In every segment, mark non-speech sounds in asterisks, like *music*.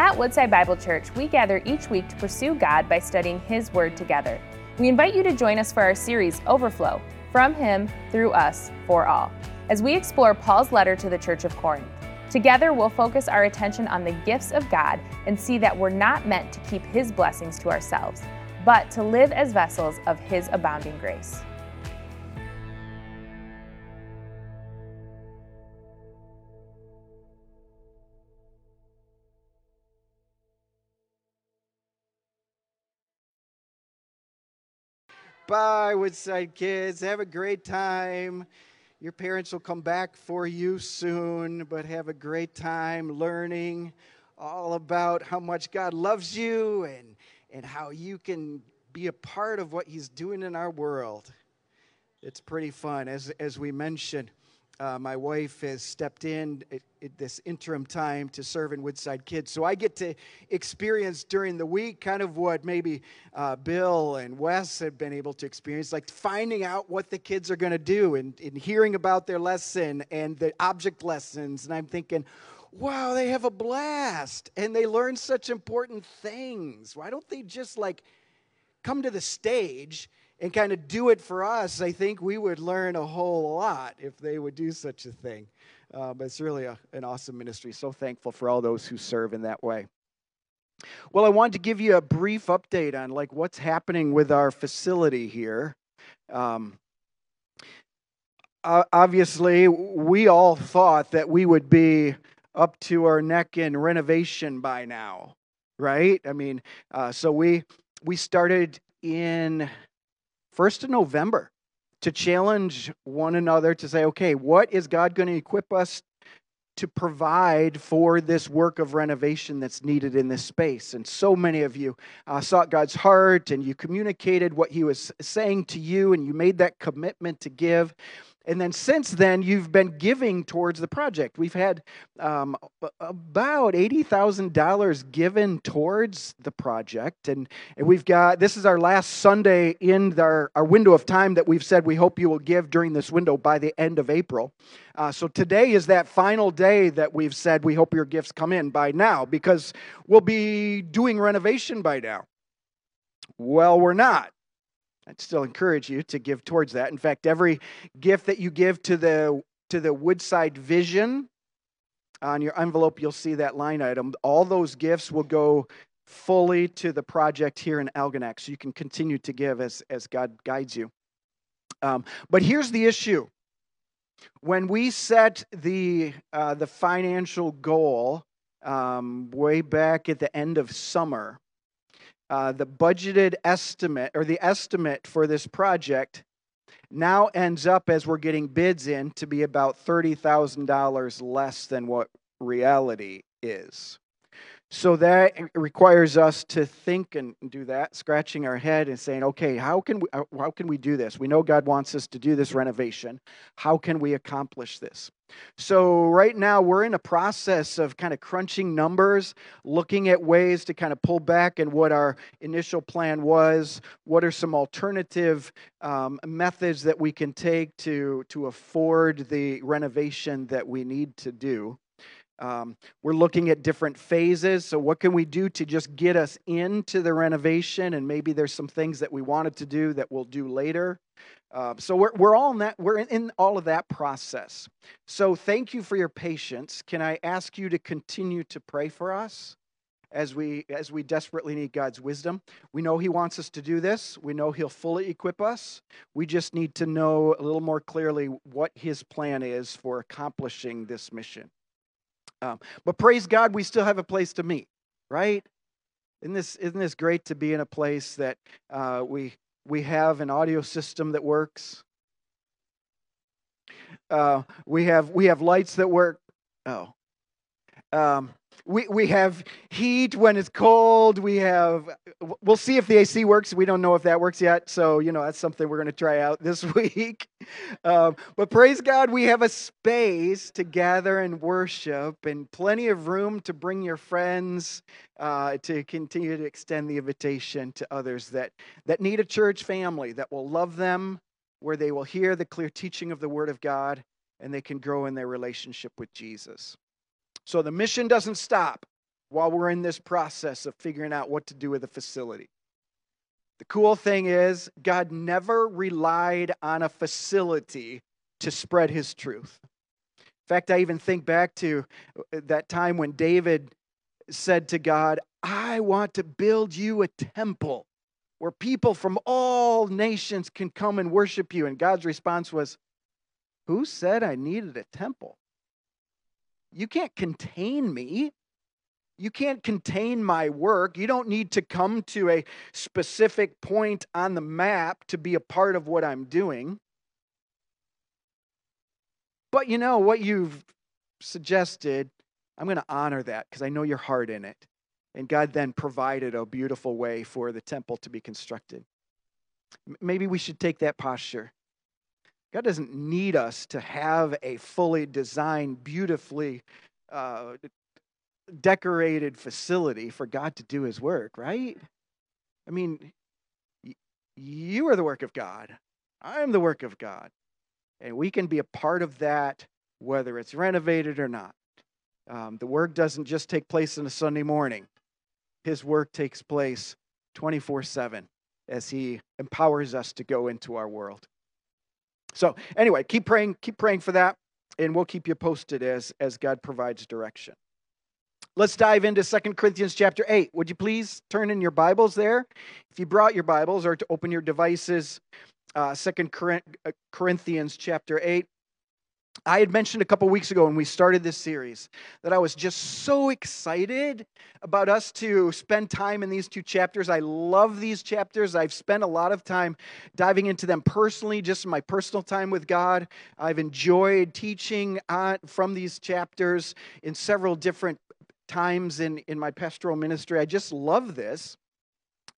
At Woodside Bible Church, we gather each week to pursue God by studying His Word together. We invite you to join us for our series, Overflow From Him, Through Us, For All, as we explore Paul's letter to the Church of Corinth. Together, we'll focus our attention on the gifts of God and see that we're not meant to keep His blessings to ourselves, but to live as vessels of His abounding grace. Bye, Woodside kids. Have a great time. Your parents will come back for you soon, but have a great time learning all about how much God loves you and, and how you can be a part of what He's doing in our world. It's pretty fun. As, as we mentioned, uh, my wife has stepped in at, at, this interim time to serve in Woodside Kids. So I get to experience during the week kind of what maybe uh, Bill and Wes have been able to experience, like finding out what the kids are going to do and, and hearing about their lesson and the object lessons. And I'm thinking, wow, they have a blast and they learn such important things. Why don't they just like come to the stage? And kind of do it for us, I think we would learn a whole lot if they would do such a thing. Uh, but it's really a, an awesome ministry. So thankful for all those who serve in that way. Well, I wanted to give you a brief update on like what's happening with our facility here. Um, obviously, we all thought that we would be up to our neck in renovation by now, right? I mean, uh, so we we started in 1st of November to challenge one another to say, okay, what is God going to equip us to provide for this work of renovation that's needed in this space? And so many of you uh, sought God's heart and you communicated what He was saying to you and you made that commitment to give. And then since then, you've been giving towards the project. We've had um, about $80,000 given towards the project. And, and we've got, this is our last Sunday in our, our window of time that we've said we hope you will give during this window by the end of April. Uh, so today is that final day that we've said we hope your gifts come in by now because we'll be doing renovation by now. Well, we're not. I'd still encourage you to give towards that. In fact, every gift that you give to the to the Woodside Vision on your envelope, you'll see that line item. All those gifts will go fully to the project here in Algonac, so you can continue to give as as God guides you. Um, but here's the issue: when we set the uh, the financial goal um, way back at the end of summer, uh, the budgeted estimate or the estimate for this project now ends up as we're getting bids in to be about $30,000 less than what reality is. So that requires us to think and do that, scratching our head and saying, okay, how can we, uh, how can we do this? We know God wants us to do this renovation. How can we accomplish this? So, right now, we're in a process of kind of crunching numbers, looking at ways to kind of pull back and what our initial plan was. What are some alternative um, methods that we can take to, to afford the renovation that we need to do? Um, we're looking at different phases. So, what can we do to just get us into the renovation? And maybe there's some things that we wanted to do that we'll do later. Uh, so we're, we're all in that we're in, in all of that process so thank you for your patience can i ask you to continue to pray for us as we as we desperately need god's wisdom we know he wants us to do this we know he'll fully equip us we just need to know a little more clearly what his plan is for accomplishing this mission um, but praise god we still have a place to meet right isn't this isn't this great to be in a place that uh, we we have an audio system that works. Uh, we have we have lights that work. Oh, um, we we have heat when it's cold. We have we'll see if the AC works. We don't know if that works yet. So you know that's something we're going to try out *laughs* this week. Um, but praise God, we have a space to gather and worship, and plenty of room to bring your friends uh, to continue to extend the invitation to others that that need a church family that will love them, where they will hear the clear teaching of the Word of God, and they can grow in their relationship with Jesus. So the mission doesn't stop. while we're in this process of figuring out what to do with the facility. The cool thing is, God never relied on a facility to spread his truth. In fact, I even think back to uh, that time when David said to God, I want to build you a temple where people from all nations can come and worship you. And God's response was, Who said I needed a temple? You can't contain me. You can't contain my work. You don't need to come to a specific point on the map to be a part of what I'm doing. But you know what you've suggested, I'm going to honor that because I know your heart in it. And God then provided a beautiful way for the temple to be constructed. Maybe we should take that posture. God doesn't need us to have a fully designed, beautifully uh, decorated facility for God to do his work, right? I mean, you are the work of God. I am the work of God. And we can be a part of that, whether it's renovated or not. Um, the work doesn't just take place on a Sunday morning, His work takes place 24 7 as He empowers us to go into our world. So, anyway, keep praying, keep praying for that, and we'll keep you posted as, as God provides direction. Let's dive into Second Corinthians chapter 8. Would you please turn in your Bibles there? If you brought your Bibles or to open your devices, uh, Second uh, Corinthians chapter 8. I had mentioned a couple weeks ago when we started this series that I was just so excited about us to spend time in these two chapters. I love these chapters. I've spent a lot of time diving into them personally, just in my personal time with God. I've enjoyed teaching on, from these chapters in several different times in, in my pastoral ministry. I just love this.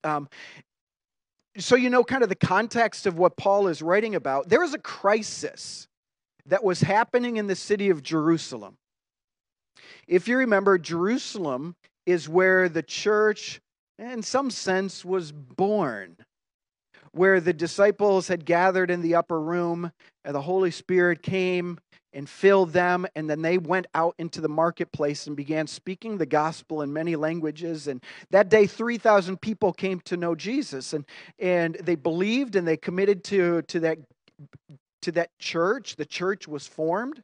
Um, so you know kind of the context of what Paul is writing about, there is a crisis that was happening in the city of Jerusalem. If you remember, Jerusalem is where the church, in some sense, was born, where the disciples had gathered in the upper room, and the Holy Spirit came and filled them. And then they went out into the marketplace and began speaking the gospel in many languages. And that day, 3,000 people came to know Jesus. And, and they believed and they committed to, to, that, to that church. The church was formed.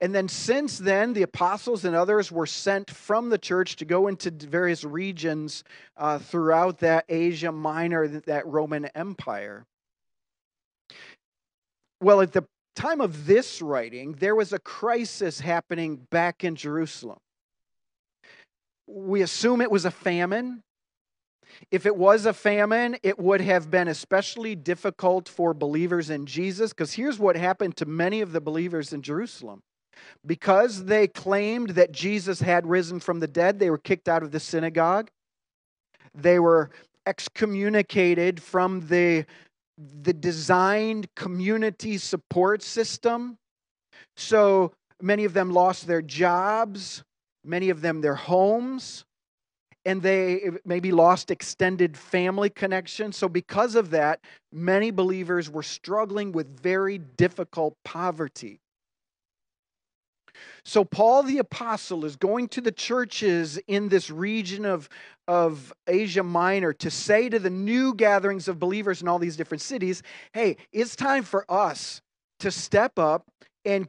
And then, since then, the apostles and others were sent from the church to go into various regions uh, throughout that Asia Minor, that Roman Empire. Well, at the time of this writing, there was a crisis happening back in Jerusalem. We assume it was a famine. If it was a famine, it would have been especially difficult for believers in Jesus, because here's what happened to many of the believers in Jerusalem. Because they claimed that Jesus had risen from the dead, they were kicked out of the synagogue. They were excommunicated from the the designed community support system. So many of them lost their jobs, many of them their homes, and they maybe lost extended family connections. So, because of that, many believers were struggling with very difficult poverty. So, Paul the Apostle is going to the churches in this region of, of Asia Minor to say to the new gatherings of believers in all these different cities hey, it's time for us to step up and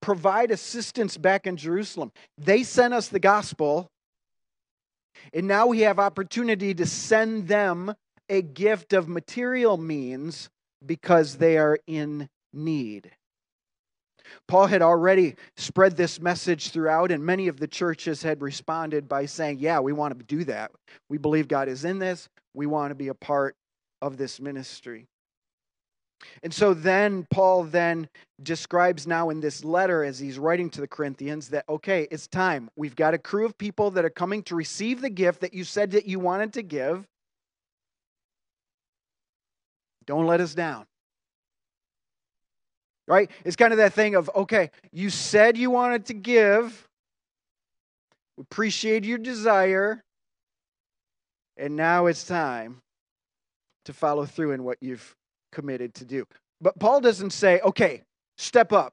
provide assistance back in Jerusalem. They sent us the gospel, and now we have opportunity to send them a gift of material means because they are in need. Paul had already spread this message throughout, and many of the churches had responded by saying, Yeah, we want to do that. We believe God is in this. We want to be a part of this ministry. And so then Paul then describes now in this letter as he's writing to the Corinthians that okay, it's time. We've got a crew of people that are coming to receive the gift that you said that you wanted to give. Don't let us down right? It's kind of that thing of, okay, you said you wanted to give, we appreciate your desire, and now it's time to follow through in what you've committed to do. But Paul doesn't say, okay, step up,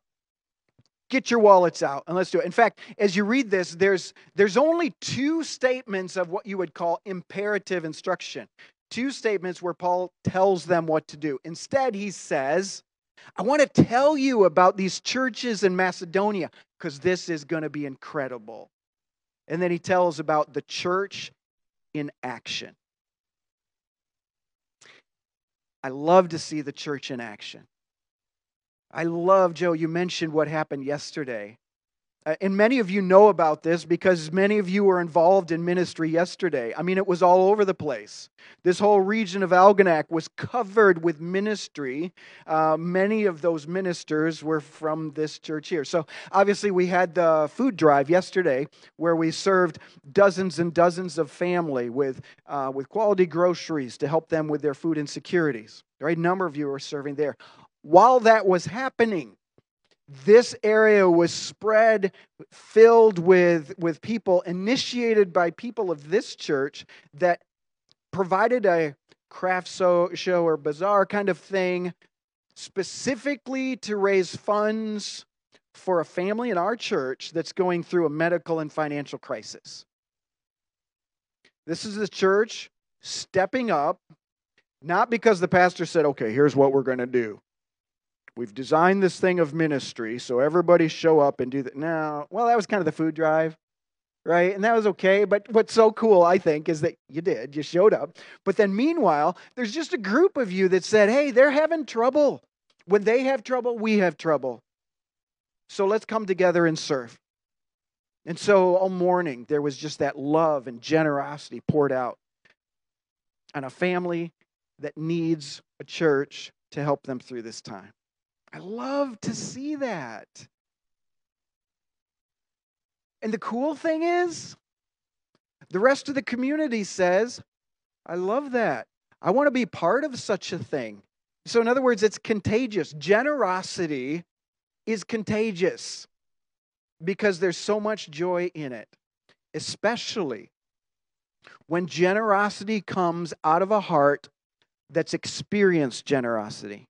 get your wallets out and let's do it. In fact, as you read this, there's there's only two statements of what you would call imperative instruction. Two statements where Paul tells them what to do. Instead, he says, I want to tell you about these churches in Macedonia because this is going to be incredible. And then he tells about the church in action. I love to see the church in action. I love, Joe, you mentioned what happened yesterday. Uh, and many of you know about this because many of you were involved in ministry yesterday. I mean, it was all over the place. This whole region of Algonac was covered with ministry. Uh, many of those ministers were from this church here. So, obviously, we had the food drive yesterday where we served dozens and dozens of family with, uh, with quality groceries to help them with their food insecurities. Right number of you were serving there. While that was happening, this area was spread filled with with people initiated by people of this church that provided a craft show, or bazaar kind of thing specifically to raise funds for a family in our church that's going through a medical and financial crisis. This is the church stepping up not because the pastor said okay here's what we're going to do We've designed this thing of ministry so everybody show up and do that. Now, well, that was kind of the food drive, right? And that was okay. But what's so cool, I think, is that you did, you showed up. But then meanwhile, there's just a group of you that said, hey, they're having trouble. When they have trouble, we have trouble. So let's come together and serve. And so all morning, there was just that love and generosity poured out on a family that needs a church to help them through this time. I love to see that. And the cool thing is, the rest of the community says, I love that. I want to be part of such a thing. So, in other words, it's contagious. Generosity is contagious because there's so much joy in it, especially when generosity comes out of a heart that's experienced generosity.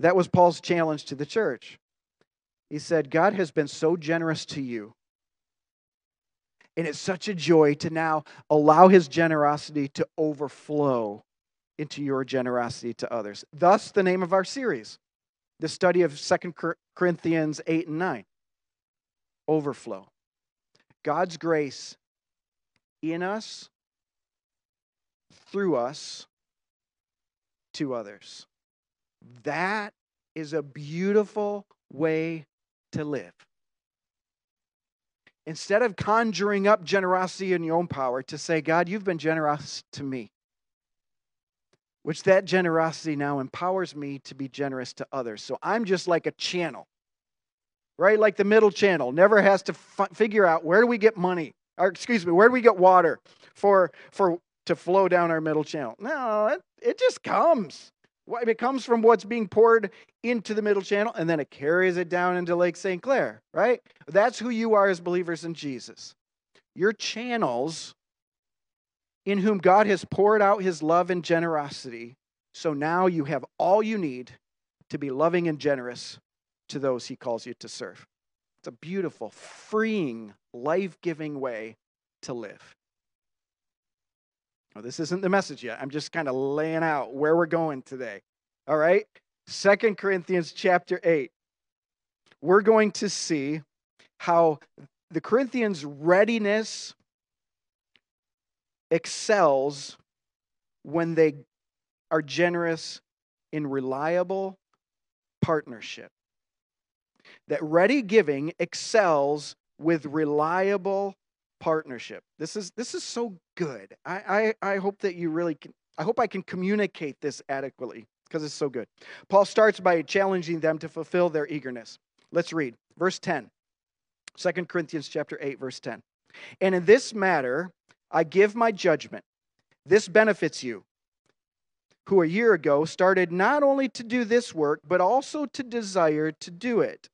That was Paul's challenge to the church. He said, God has been so generous to you. And it's such a joy to now allow his generosity to overflow into your generosity to others. Thus, the name of our series, the study of Second Corinthians 8 and 9. Overflow. God's grace in us, through us, to others. That is a beautiful way to live. Instead of conjuring up generosity in your own power, to say, God, you've been generous to me, which that generosity now empowers me to be generous to others. So I'm just like a channel, right? Like the middle channel, never has to f- figure out where do we get money, or excuse me, where do we get water for, for to flow down our middle channel? No, it, it just comes. It comes from what's being poured into the middle channel and then it carries it down into Lake St. Clair, right? That's who you are as believers in Jesus. Your channels in whom God has poured out his love and generosity. So now you have all you need to be loving and generous to those he calls you to serve. It's a beautiful, freeing, life giving way to live. Well, this isn't the message yet. I'm just kind of laying out where we're going today. All right? Second Corinthians chapter 8. We're going to see how the Corinthians' readiness excels when they are generous in reliable partnership. That ready giving excels with reliable partnership. This is this is so good. I I, I hope that you really can. I hope I can communicate this adequately because it's so good. Paul starts by challenging them to fulfill their eagerness. Let's read verse 10. 2 Corinthians chapter 8 verse 10. And in this matter I give my judgment. This benefits you who a year ago started not only to do this work but also to desire to do it.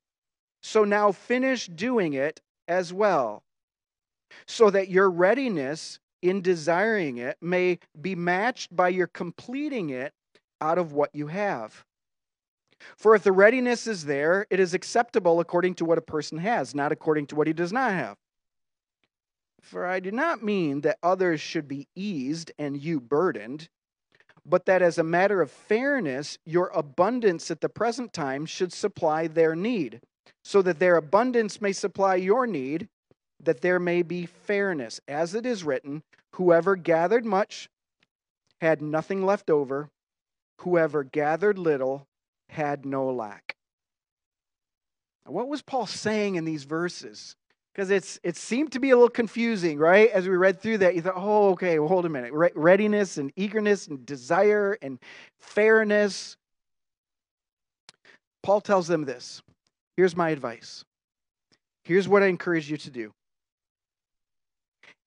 So now finish doing it as well so that your readiness in desiring it may be matched by your completing it out of what you have. For if the readiness is there, it is acceptable according to what a person has, not according to what he does not have. For I do not mean that others should be eased and you burdened, but that as a matter of fairness, your abundance at the present time should supply their need, so that their abundance may supply your need, that there may be fairness. As it is written, whoever gathered much had nothing left over, whoever gathered little had no lack. What was Paul saying in these verses? Because it's it seemed to be a little confusing, right? As we read through that, you thought, oh, okay, well, hold a minute. Re- readiness and eagerness and desire and fairness. Paul tells them this. Here's my advice. Here's what I encourage you to do.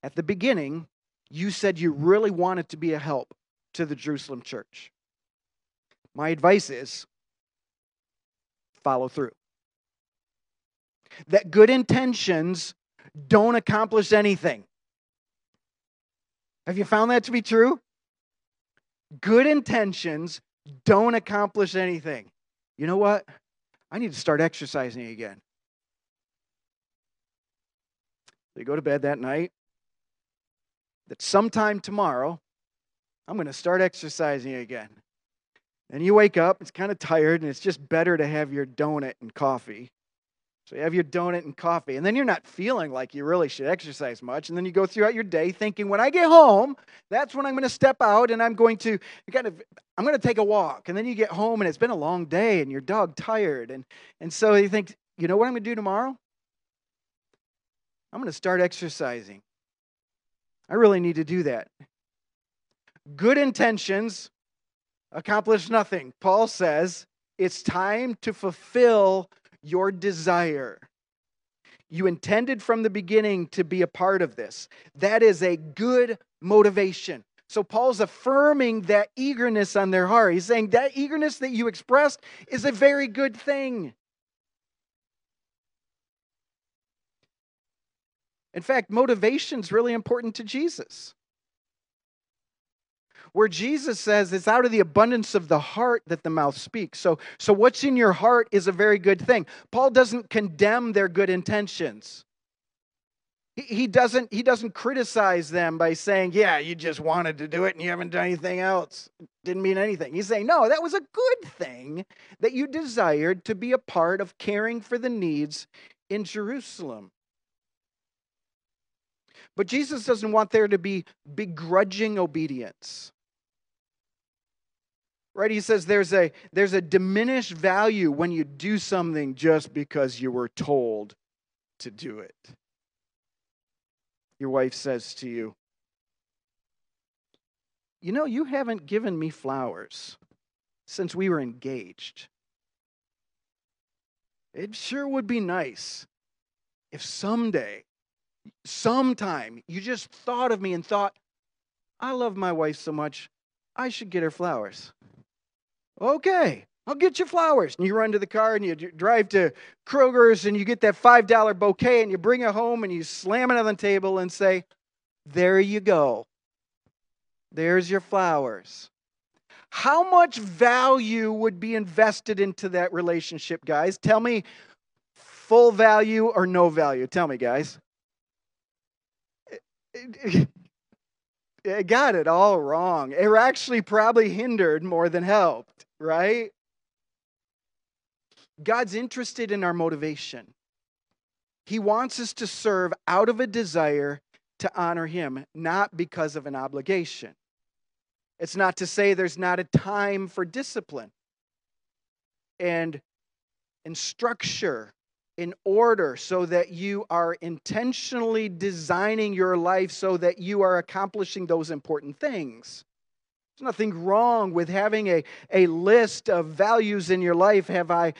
At the beginning, you said you really wanted to be a help to the Jerusalem church. My advice is follow through. That good intentions don't accomplish anything. Have you found that to be true? Good intentions don't accomplish anything. You know what? I need to start exercising again. You go to bed that night, that sometime tomorrow, I'm going to start exercising again. And you wake up, it's kind of tired, and it's just better to have your donut and coffee. So you have your donut and coffee, and then you're not feeling like you really should exercise much. And then you go throughout your day thinking, when I get home, that's when I'm going to step out and I'm going to kind of I'm going to take a walk. And then you get home and it's been a long day and your dog tired. And, and so you think, you know what I'm going to do tomorrow? I'm going to start exercising. I really need to do that. Good intentions accomplish nothing. Paul says it's time to fulfill your desire. You intended from the beginning to be a part of this. That is a good motivation. So Paul's affirming that eagerness on their heart. He's saying that eagerness that you expressed is a very good thing. In fact, motivation is really important to Jesus where Jesus says it's out of the abundance of the heart that the mouth speaks. So, so what's in your heart is a very good thing. Paul doesn't condemn their good intentions. He, he doesn't, he doesn't criticize them by saying, Yeah, you just wanted to do it and you haven't done anything else. Didn't mean anything. He's saying, No, that was a good thing that you desired to be a part of caring for the needs in Jerusalem. But Jesus doesn't want there to be begrudging obedience. Right? He says there's a there's a diminished value when you do something just because you were told to do it. Your wife says to you you know you haven't given me flowers since we were engaged. It sure would be nice if someday sometime you just thought of me and thought i love my wife so much i should get her flowers Okay, I'll get you flowers. And you run to the car and you drive to Kroger's and you get that $5 bouquet and you bring it home and you slam it on the table and say, There you go. There's your flowers. How much value would be invested into that relationship, guys? Tell me full value or no value. Tell me, guys. *laughs* It got it all wrong. It actually probably hindered more than helped right? God's interested in our motivation. He wants us to serve out of a desire to honor Him, not because of an obligation. It's not to say there's not a time for discipline and, and structure in order so that you are intentionally designing your life so that you are accomplishing those important things. There's nothing wrong with having a, a list of values in your life. Have I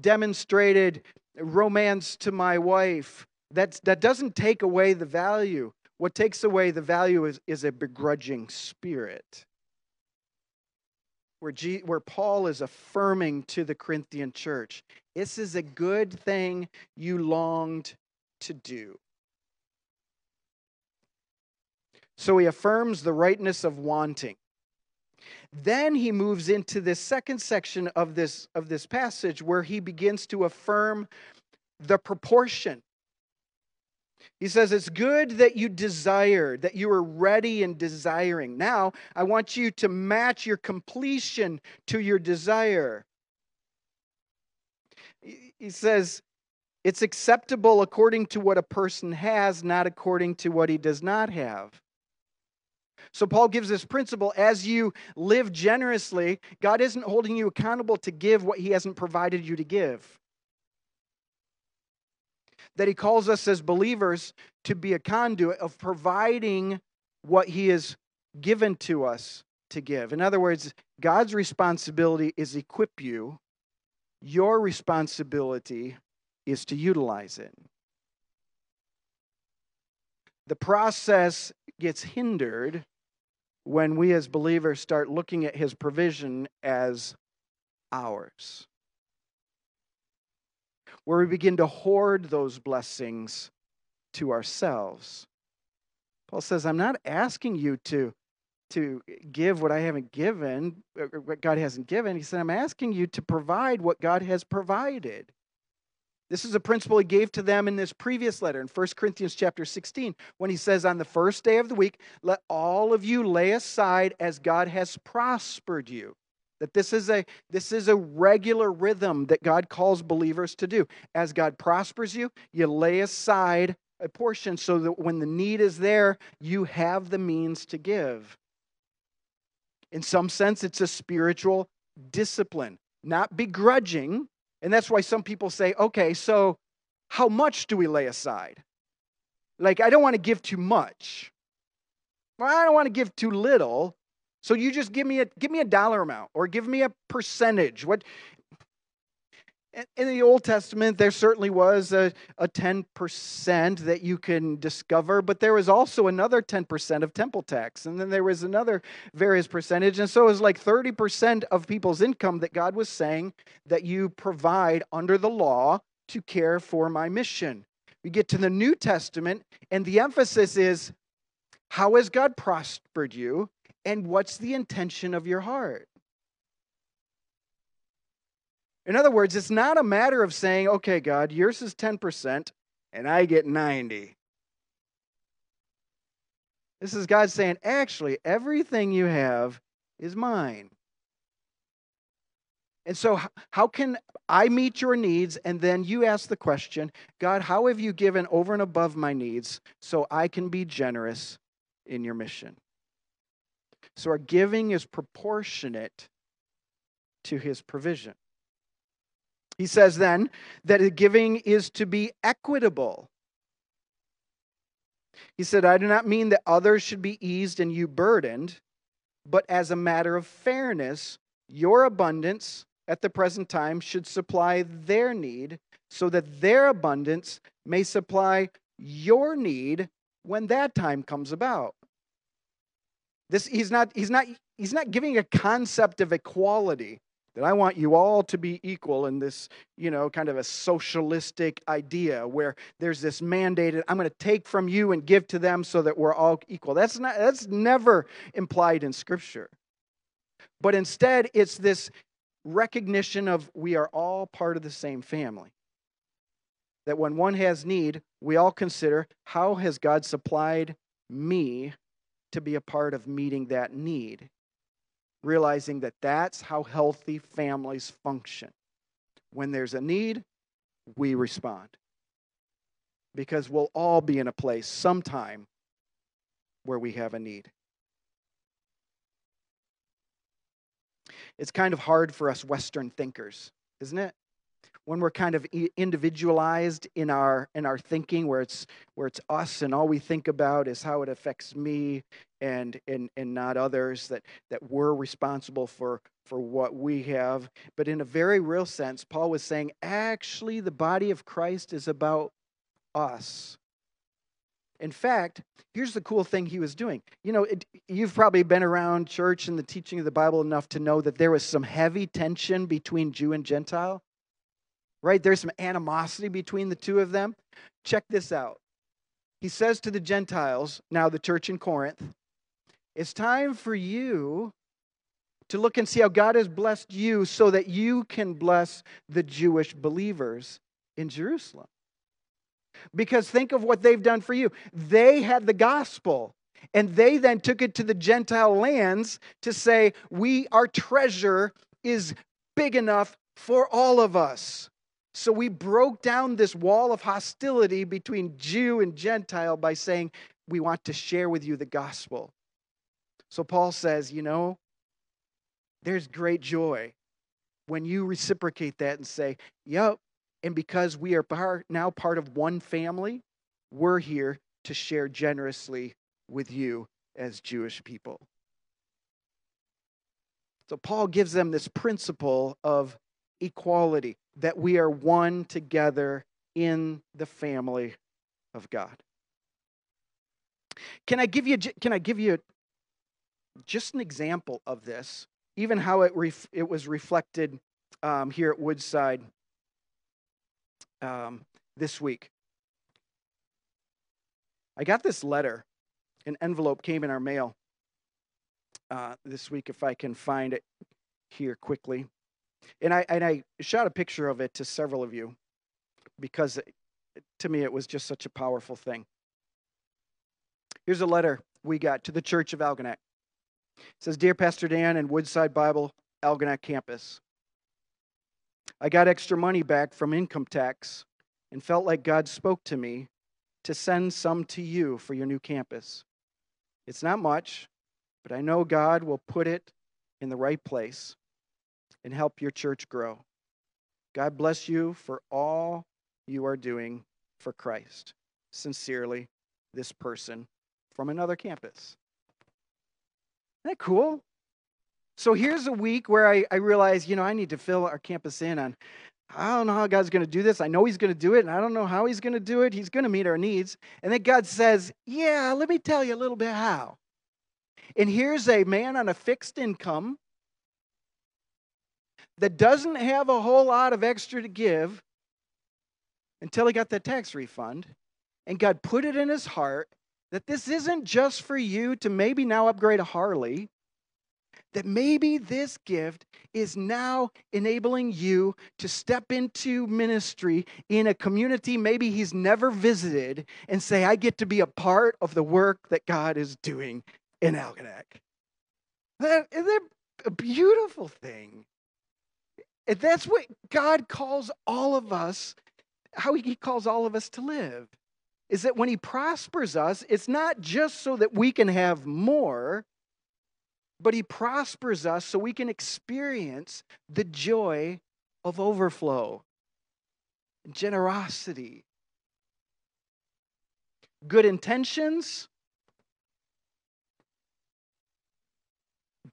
demonstrated romance to my wife? That's, that doesn't take away the value. What takes away the value is, is a begrudging spirit. Where, G, where Paul is affirming to the Corinthian church, this is a good thing you longed to do. So he affirms the rightness of wanting. Then he moves into this second section of this, of this passage where he begins to affirm the proportion. He says, It's good that you desire, that you are ready and desiring. Now, I want you to match your completion to your desire. He says, It's acceptable according to what a person has, not according to what he does not have. So, Paul gives this principle as you live generously, God isn't holding you accountable to give what he hasn't provided you to give that he calls us as believers to be a conduit of providing what he has given to us to give. In other words, God's responsibility is equip you. Your responsibility is to utilize it. The process gets hindered when we as believers start looking at his provision as ours where we begin to hoard those blessings to ourselves. Paul says, I'm not asking you to, to eh, give what I haven't given, eh, eh, what God hasn't given. He said, I'm asking you to provide what God has provided. This is a principle he gave to them in this previous letter in 1 Corinthians chapter 16 when he says, On the first day of the week, let all of you lay aside as God has prospered you. That this is a this is a regular rhythm that God calls believers to do. As God prospers you, you lay aside a portion so that when the need is there, you have the means to give. In some sense, it's a spiritual discipline, not begrudging. And that's why some people say, okay, so how much do we lay aside? Like, I don't want to give too much. Well, I don't want to give too little. So you just give me a give me a dollar amount or give me a percentage. What in the Old Testament, there certainly was a, a 10% that you can discover, but there was also another 10% of temple tax. And then there was another various percentage. And so it was like 30% of people's income that God was saying that you provide under the law to care for my mission. We get to the New Testament, and the emphasis is how has God prospered you? and what's the intention of your heart? In other words, it's not a matter of saying, okay, God, yours is 10% and I get 90. This is God saying, actually, everything you have is mine. And so, how can I meet your needs? And then you ask the question God, how have you given over and above my needs so I can be generous in your mission? So our giving is proportionate to his provision. He says then that giving is to be equitable. He said, I do not mean that others should be eased and you burdened, but as a matter of fairness, your abundance at the present time should supply their need, so that their abundance may supply your need when that time comes about. This, he's, not, he's, not, he's not giving a concept of equality that I want you all to be equal in this, you know, kind of a socialistic idea where there's this mandated, I'm going to take from you and give to them so that we're all equal. That's, not, that's never implied in Scripture. But instead, it's this recognition of we are all part of the same family. That when one has need, we all consider how has God supplied me to be a part of meeting that need, realizing that that's how healthy families function. When there's a need, we respond. Because we'll all be in a place sometime where we have a need. It's kind of hard for us Western thinkers, isn't it? When we're kind of individualized in our in our thinking where it's where it's us and all we think about is how it affects me and and and not others that that we're responsible for for what we have. But in a very real sense paul was saying actually the body of christ is about us. In fact, here's the cool thing he was doing. You know, it, you've probably been around church and the teaching of the Bible enough to know that there was some heavy tension between Jew and Gentile right? There's some animosity between the two of them. Check this out. He says to the Gentiles, now the church in Corinth, it's time for you to look and see how God has blessed you so that you can bless the Jewish believers in Jerusalem. Because think of what they've done for you. They had the gospel, and they then took it to the Gentile lands to say, We, our treasure is big enough for all of us. So we broke down this wall of hostility between Jew and Gentile by saying, We want to share with you the gospel. So Paul says, You know, there's great joy when you reciprocate that and say, Yep, and because we are part, now part of one family, we're here to share generously with you as Jewish people. So Paul gives them this principle of equality, that we are one together in the family of God. Can I give you can I give you just an example of this, even how it ref, it was reflected um, here at Woodside um, this week. I got this letter. An envelope came in our mail uh, this week, if I can find it here quickly. And I, and I shot a picture of it to several of you because to me it was just such a powerful thing. Here's a letter we got to the Church of Algonac. It says, Dear Pastor Dan and Woodside Bible, Algonac campus. I got extra money back from income tax and felt like God spoke to me to send some to you for your new campus. It's not much, but I know God will put it in the right place and help your church grow. God bless you for all you are doing for Christ. Sincerely, this person from another campus. Isn't that cool? So here's a week where I, I realize, you know, I need to fill our campus in on, I don't know how God's going to do this. I know He's going to do it, and I don't know how He's going to do it. He's going to meet our needs. And then God says, Yeah, let me tell you a little bit how. And here's a man on a fixed income that doesn't have a whole lot of extra to give until he got that tax refund. And God put it in his heart that this isn't just for you to maybe now upgrade a Harley, that maybe this gift is now enabling you to step into ministry in a community maybe he's never visited and say, I get to be a part of the work that God is doing in Algonac. That, isn't that a beautiful thing? That's what God calls all of us, how he calls all of us to live. Is that when he prospers us, it's not just so that we can have more, but he prospers us so we can experience the joy of overflow, generosity, good intentions.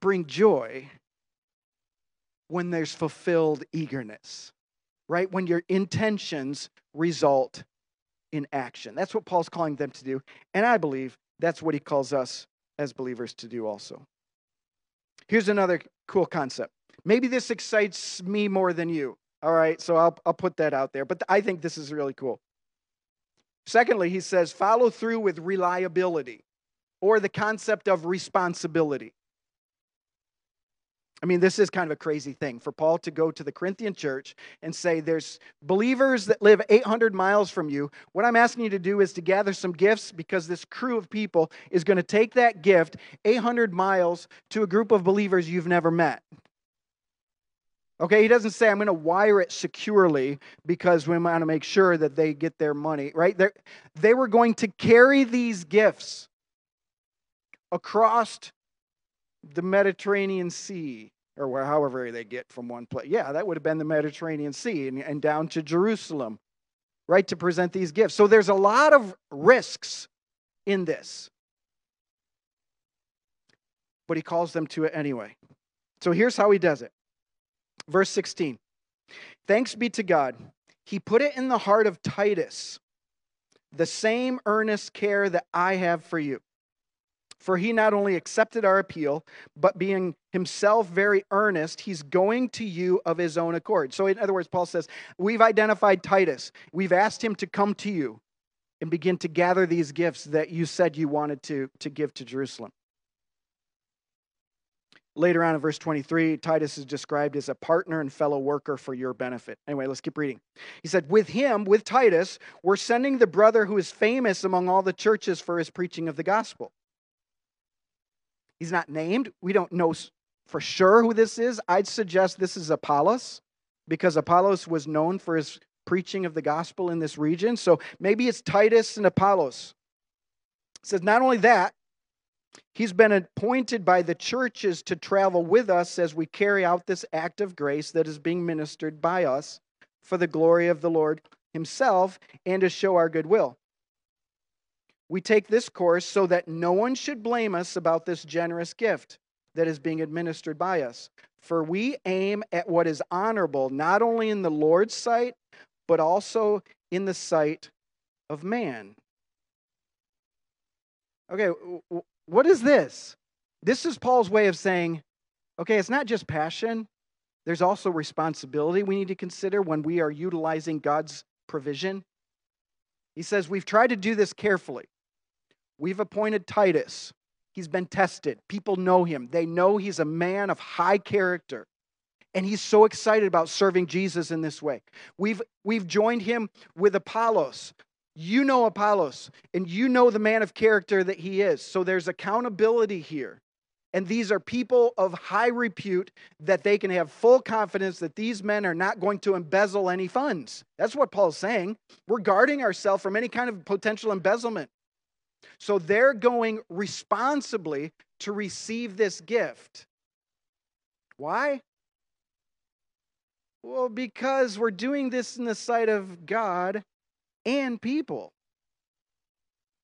Bring joy when there's fulfilled eagerness, right? When your intentions result in action. That's what Paul's calling them to do. And I believe that's what he calls us as believers to do also. Here's another cool concept. Maybe this excites me more than you. All right, so I'll, I'll put that out there. But I think this is really cool. Secondly, he says follow through with reliability or the concept of responsibility. I mean, this is kind of a crazy thing for Paul to go to the Corinthian church and say, There's believers that live 800 miles from you. What I'm asking you to do is to gather some gifts because this crew of people is going to take that gift 800 miles to a group of believers you've never met. Okay, he doesn't say, I'm going to wire it securely because we want to make sure that they get their money, right? They're, they were going to carry these gifts across the Mediterranean Sea or where, however they get from one place. Yeah, that would have been the Mediterranean Sea and, and down to Jerusalem, right, to present these gifts. So there's a lot of risks in this. But he calls them to it anyway. So here's how he does it. Verse 16 Thanks be to God. He put it in the heart of Titus, the same earnest care that I have for you. For he not only accepted our appeal, but being himself very earnest, he's going to you of his own accord. So, in other words, Paul says, We've identified Titus. We've asked him to come to you and begin to gather these gifts that you said you wanted to, to give to Jerusalem. Later on in verse 23, Titus is described as a partner and fellow worker for your benefit. Anyway, let's keep reading. He said, With him, with Titus, we're sending the brother who is famous among all the churches for his preaching of the gospel. He's not named. We don't know for sure who this is. I'd suggest this is Apollos because Apollos was known for his preaching of the gospel in this region. So maybe it's Titus and Apollos. It says, Not only that, He's been appointed by the churches to travel with us as we carry out this act of grace that is being ministered by us for the glory of the Lord Himself and to show our goodwill. We take this course so that no one should blame us about this generous gift that is being administered by us. For we aim at what is honorable, not only in the Lord's sight, but also in the sight of man. Okay, what is this? This is Paul's way of saying, okay, it's not just passion, there's also responsibility we need to consider when we are utilizing God's provision. He says, We've tried to do this carefully. We've appointed Titus. He's been tested. People know him. They know he's a man of high character. And he's so excited about serving Jesus in this way. We've, we've joined him with Apollos, you know Apollos, and you know the man of character that he is. So there's accountability here. And these are people of high repute that they can have full confidence that these men are not going to embezzle any funds. That's what Paul's saying. We're guarding ourselves from any kind of potential embezzlement. So they're going responsibly to receive this gift. Why? Well, because we're doing this in the sight of God and people.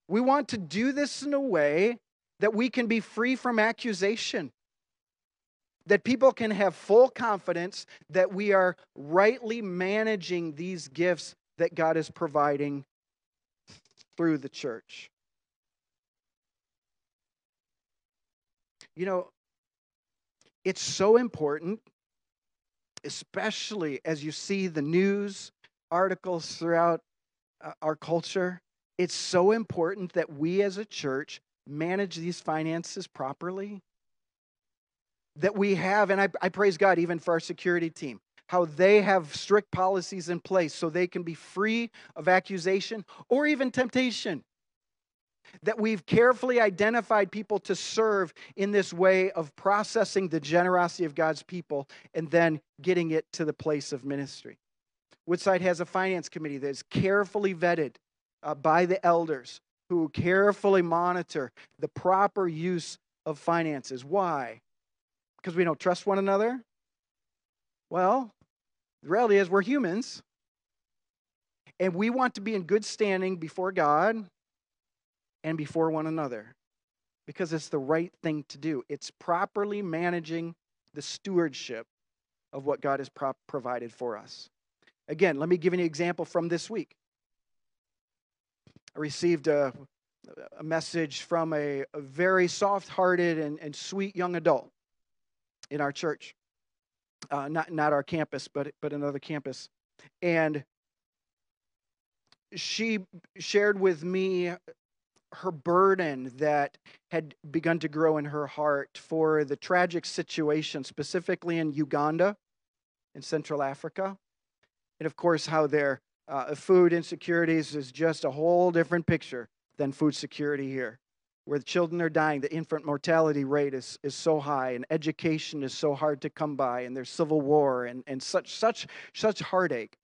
We want to do this in a way that we can be free from accusation, that people can have full confidence that we are rightly managing these gifts that God is providing through the church. You know, it's so important, especially as you see the news articles throughout uh, our culture, it's so important that we as a church manage these finances properly. That we have, and I, I praise God even for our security team, how they have strict policies in place so they can be free of accusation or even temptation. That we've carefully identified people to serve in this way of processing the generosity of God's people and then getting it to the place of ministry. Woodside has a finance committee that is carefully vetted uh, by the elders who carefully monitor the proper use of finances. Why? Because we don't trust one another? Well, the reality is we're humans. And we want to be in good standing before God and before one another because it's the right thing to do. It's properly managing the stewardship of what God has pro- provided for us. Again, let me give you an example from this week. I received a, a message from a, a very soft hearted and, and, sweet young adult in our church. Uh, not, not our campus, but, but another campus. And she shared with me her burden that had begun to grow in her heart for the tragic situation, specifically in Uganda, in Central Africa and of course, how their uh, food insecurities is just a whole different picture than food security here, where the children are dying, the infant mortality rate is, is so high, and education is so hard to come by, and there's civil war and, and such, such, such heartache.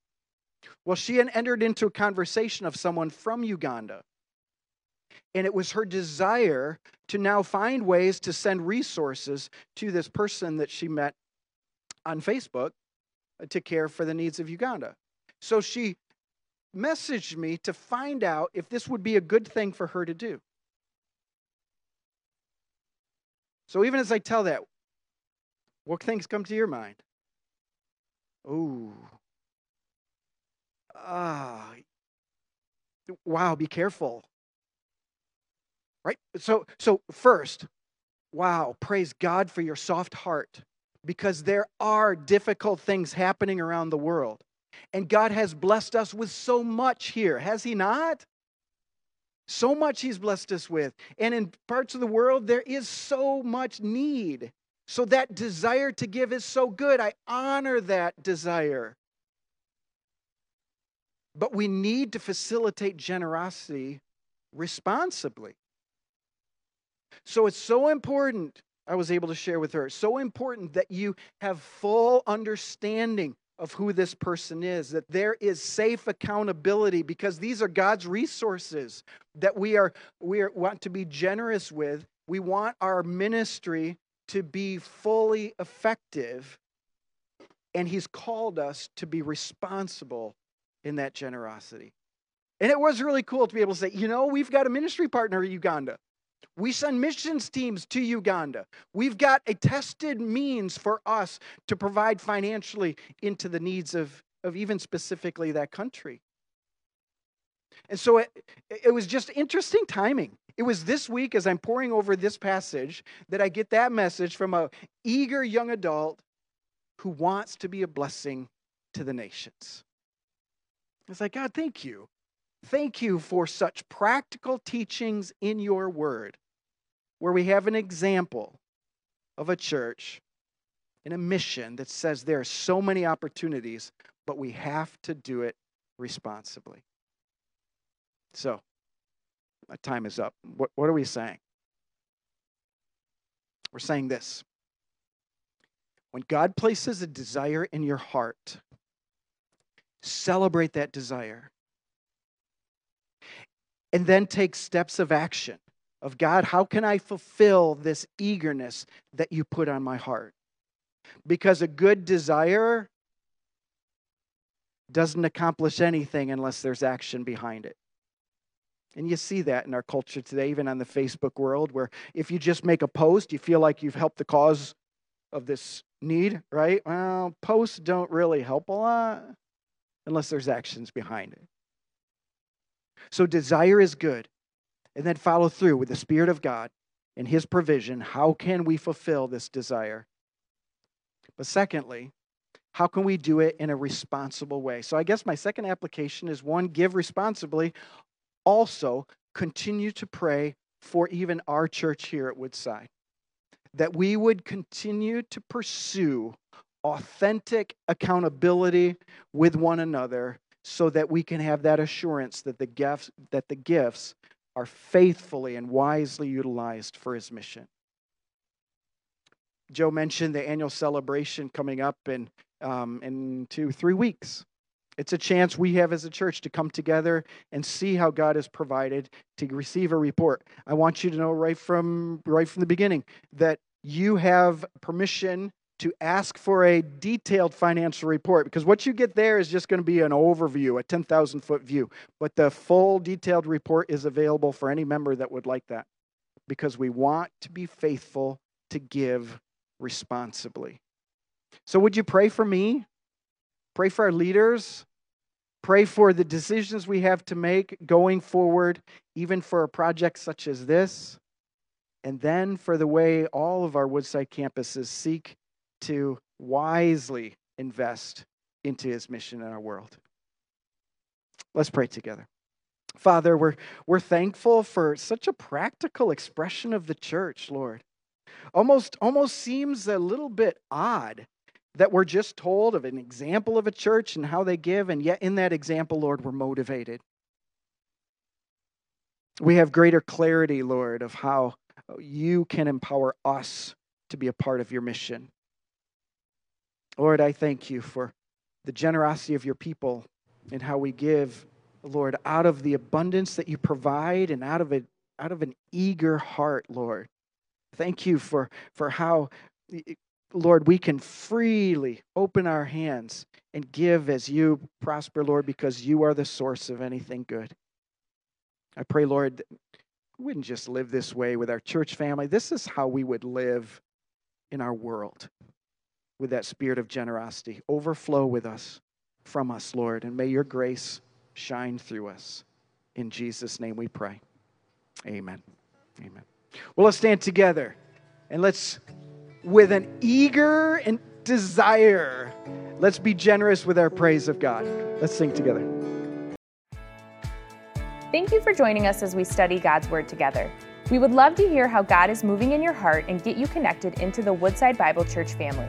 Well, she had entered into a conversation of someone from Uganda. And it was her desire to now find ways to send resources to this person that she met on Facebook to care for the needs of Uganda. So she messaged me to find out if this would be a good thing for her to do. So even as I tell that, what things come to your mind? Oh, ah, wow, be careful. Right? So, so first, wow, praise God for your soft heart because there are difficult things happening around the world. And God has blessed us with so much here, has He not? So much He's blessed us with. And in parts of the world, there is so much need. So that desire to give is so good. I honor that desire. But we need to facilitate generosity responsibly. So it's so important, I was able to share with her, so important that you have full understanding of who this person is, that there is safe accountability because these are God's resources that we are we are, want to be generous with. We want our ministry to be fully effective and he's called us to be responsible in that generosity. And it was really cool to be able to say, you know, we've got a ministry partner in Uganda. We send missions teams to Uganda. We've got a tested means for us to provide financially into the needs of, of even specifically that country. And so it, it was just interesting timing. It was this week as I'm poring over this passage that I get that message from a eager young adult who wants to be a blessing to the nations. It's like, God, thank you. Thank you for such practical teachings in your word, where we have an example of a church and a mission that says there are so many opportunities, but we have to do it responsibly. So, my time is up. What, what are we saying? We're saying this. When God places a desire in your heart, celebrate that desire and then take steps of action of God, how can I fulfill this eagerness that you put on my heart? Because a good desire doesn't accomplish anything unless there's action behind it. And you see that in our culture today, even on the Facebook world, where if you just make a post, you feel like you've helped the cause of this need, right? Well, posts don't really help a lot unless there's actions behind it. So desire is good. And then follow through with the Spirit of God and His provision. How can we fulfill this desire? But secondly, how can we do it in a responsible way? So I guess my second application is one, give responsibly. Also, continue to pray for even our church here at Woodside. That we would continue to pursue authentic accountability with one another so that we can have that assurance that the gifts that the gifts are faithfully and wisely utilized for his mission. Joe mentioned the annual celebration coming up in um, in two three weeks. It's a chance we have as a church to come together and see how God has provided to receive a report. I want you to know right from right from the beginning that you have permission to ask for a detailed financial report because what you get there is just going to be an overview, a 10,000 foot view. But the full detailed report is available for any member that would like that because we want to be faithful to give responsibly. So, would you pray for me? Pray for our leaders. Pray for the decisions we have to make going forward, even for a project such as this. And then for the way all of our Woodside campuses seek to wisely invest into his mission in our world. Let's pray together. Father, we're, we're thankful for such a practical expression of the church, Lord. Almost, almost seems a little bit odd that we're just told of an example of a church and how they give, and yet in that example, Lord, we're motivated. We have greater clarity, Lord, of how you can empower us to be a part of your mission. Lord, I thank you for the generosity of your people and how we give, Lord, out of the abundance that you provide and out of it out of an eager heart, Lord. Thank you for, for how, Lord, we can freely open our hands and give as you prosper, Lord, because you are the source of anything good. I pray, Lord, we wouldn't just live this way with our church family. This is how we would live in our world with that spirit of generosity. Overflow with us, from us, Lord, and may your grace shine through us. In Jesus' name we pray. Amen. Amen. Well, let's stand together and let's, with an eager and desire, let's be generous with our praise of God. Let's sing together. Thank you for joining us as we study God's Word together. We would love to hear how God is moving in your heart and get you connected into the Woodside Bible Church family.